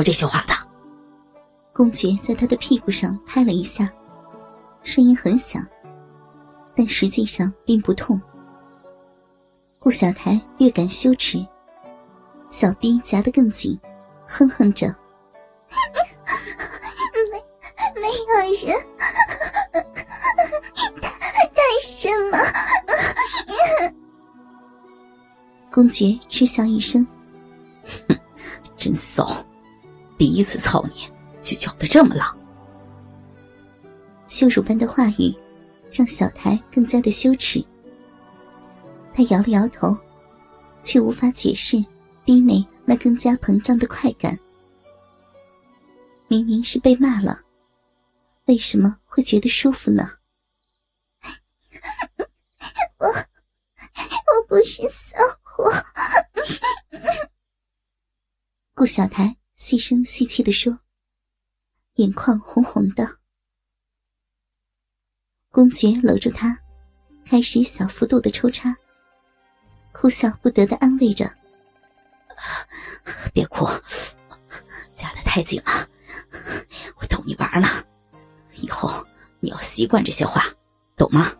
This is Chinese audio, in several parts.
说这些话的？公爵在他的屁股上拍了一下，声音很响，但实际上并不痛。顾小台略感羞耻，小臂夹得更紧，哼哼着：“没没有人，他他什么？” 公爵嗤笑一声：“哼，真骚！第一次操你就叫得这么浪。”羞辱般的话语，让小台更加的羞耻。他摇了摇头，却无法解释逼内那更加膨胀的快感。明明是被骂了，为什么会觉得舒服呢？我我不是骚货。顾小台细声细气的说，眼眶红红的。公爵搂住他，开始小幅度的抽插。哭笑不得的安慰着：“别哭，夹得太紧了，我逗你玩呢。以后你要习惯这些话，懂吗？”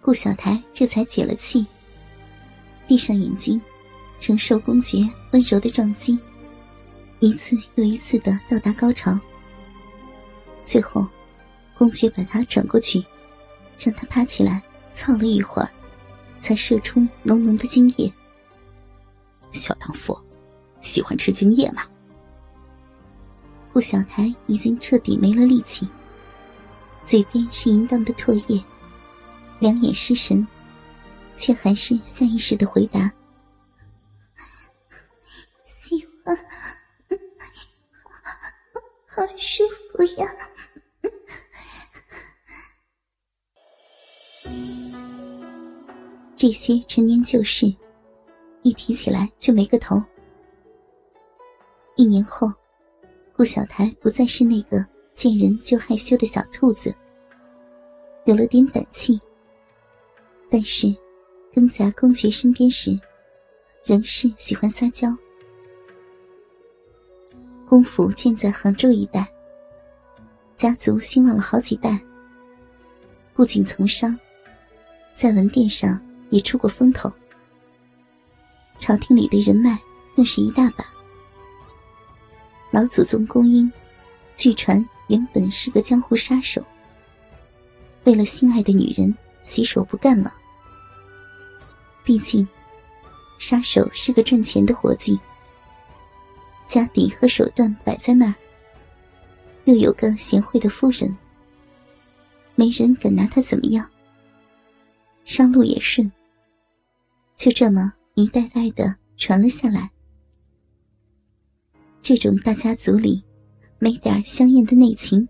顾小台这才解了气，闭上眼睛，承受公爵温柔的撞击，一次又一次的到达高潮。最后，公爵把他转过去，让他趴起来，操了一会儿。才射出浓浓的精液。小荡妇，喜欢吃精液吗？顾小台已经彻底没了力气，嘴边是淫荡的唾液，两眼失神，却还是下意识的回答：“喜欢，好舒服呀。”这些陈年旧事，一提起来就没个头。一年后，顾小台不再是那个见人就害羞的小兔子，有了点胆气。但是，跟在公爵身边时，仍是喜欢撒娇。公府建在杭州一带，家族兴旺了好几代，不仅从商，在文殿上。也出过风头，朝廷里的人脉更是一大把。老祖宗公英，据传原本是个江湖杀手，为了心爱的女人洗手不干了。毕竟，杀手是个赚钱的活计，家底和手段摆在那儿，又有个贤惠的夫人，没人敢拿他怎么样。商路也顺。就这么一代代的传了下来。这种大家族里，没点香艳的内情，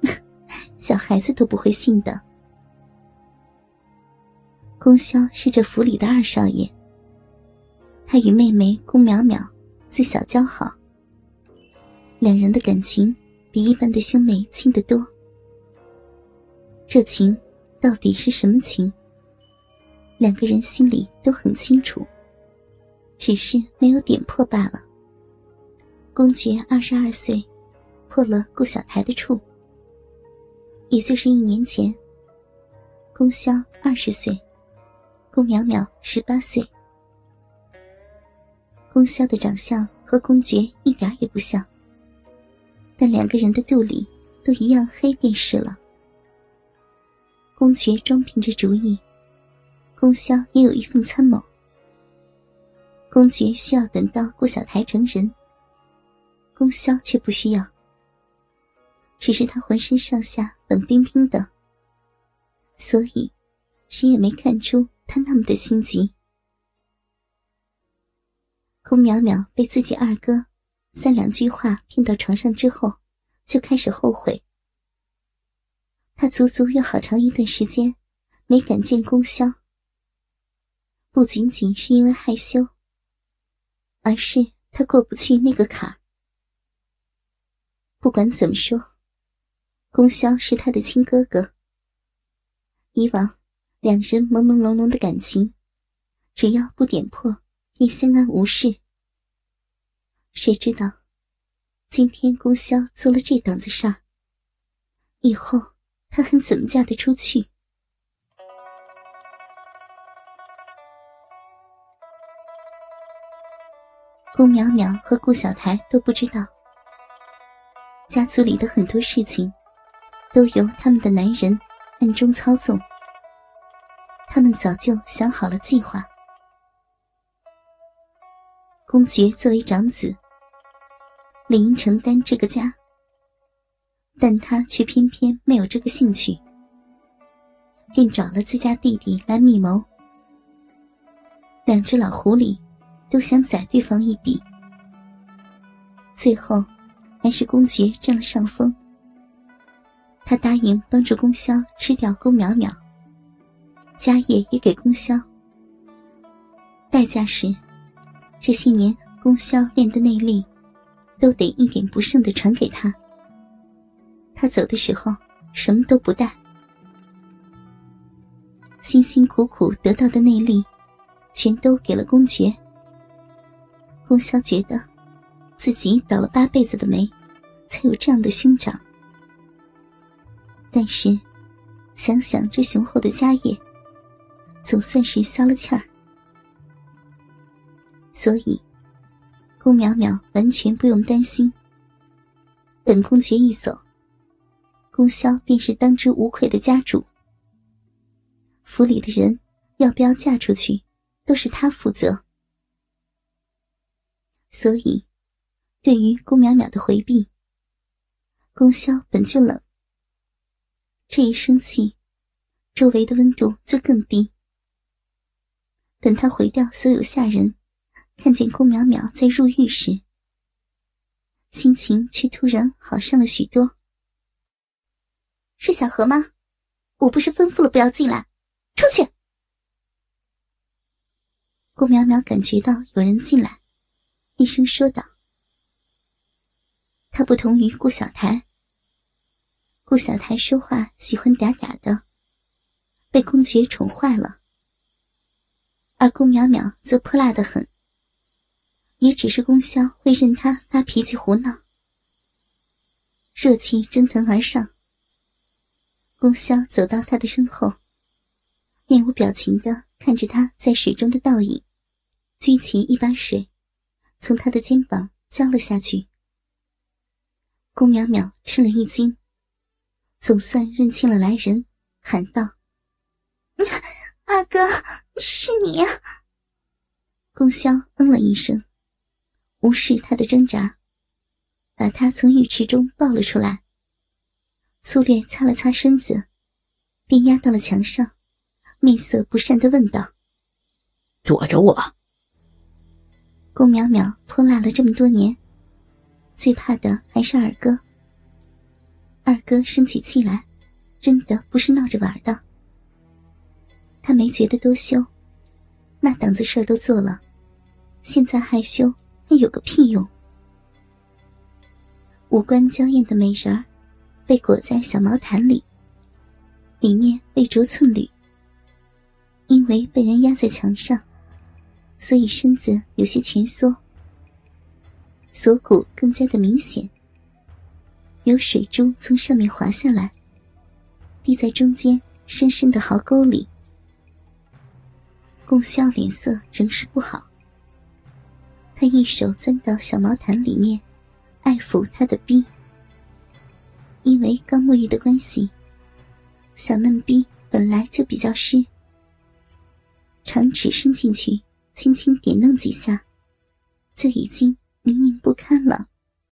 小孩子都不会信的。宫萧是这府里的二少爷，他与妹妹宫淼淼自小交好，两人的感情比一般的兄妹亲得多。这情到底是什么情？两个人心里都很清楚，只是没有点破罢了。公爵二十二岁，破了顾小台的处，也就是一年前。宫萧二十岁，宫淼淼十八岁。宫萧的长相和公爵一点也不像，但两个人的肚里都一样黑便是了。公爵装凭着主意。宫萧也有一份参谋。公爵需要等到顾小台成人，宫萧却不需要。只是他浑身上下冷冰冰的，所以谁也没看出他那么的心急。宫淼淼被自己二哥三两句话骗到床上之后，就开始后悔。他足足有好长一段时间没敢见宫萧。不仅仅是因为害羞，而是他过不去那个坎儿。不管怎么说，宫萧是他的亲哥哥。以往两人朦朦胧胧的感情，只要不点破，你相安无事。谁知道，今天宫霄做了这档子事，以后他还怎么嫁得出去？顾淼淼和顾小台都不知道，家族里的很多事情都由他们的男人暗中操纵。他们早就想好了计划。公爵作为长子，理应承担这个家，但他却偏偏没有这个兴趣，便找了自家弟弟来密谋。两只老狐狸。都想宰对方一笔，最后还是公爵占了上风。他答应帮助公萧吃掉宫淼淼，家业也给公萧，代价是这些年宫萧练的内力都得一点不剩的传给他。他走的时候什么都不带，辛辛苦苦得到的内力全都给了公爵。宫萧觉得，自己倒了八辈子的霉，才有这样的兄长。但是，想想这雄厚的家业，总算是消了气儿。所以，宫淼淼完全不用担心。本公爵一走，宫萧便是当之无愧的家主。府里的人要不要嫁出去，都是他负责。所以，对于顾淼淼的回避，宫萧本就冷。这一生气，周围的温度就更低。等他回掉所有下人，看见顾淼淼在入狱时，心情却突然好上了许多。是小何吗？我不是吩咐了不要进来，出去。顾淼淼感觉到有人进来。低声说道：“他不同于顾小台。顾小台说话喜欢嗲嗲的，被公爵宠坏了；而顾淼淼则泼辣的很，也只是宫萧会任他发脾气胡闹。热气蒸腾而上，宫萧走到他的身后，面无表情的看着他在水中的倒影，举起一把水。”从他的肩膀浇了下去。宫淼淼吃了一惊，总算认清了来人，喊道：“ 阿哥，是你！”宫萧嗯了一声，无视他的挣扎，把他从浴池中抱了出来，粗略擦了擦身子，便压到了墙上，面色不善的问道：“躲着我？”宫淼淼泼辣了这么多年，最怕的还是二哥。二哥生起气来，真的不是闹着玩的。他没觉得多羞，那档子事儿都做了，现在害羞还有个屁用？五官娇艳的美人儿，被裹在小毛毯里，里面被着寸缕，因为被人压在墙上。所以身子有些蜷缩，锁骨更加的明显。有水珠从上面滑下来，滴在中间深深的壕沟里。宫萧脸色仍是不好，他一手钻到小毛毯里面，爱抚他的逼。因为刚沐浴的关系，小嫩逼本来就比较湿，长指伸进去。轻轻点弄几下，就已经泥泞不堪了。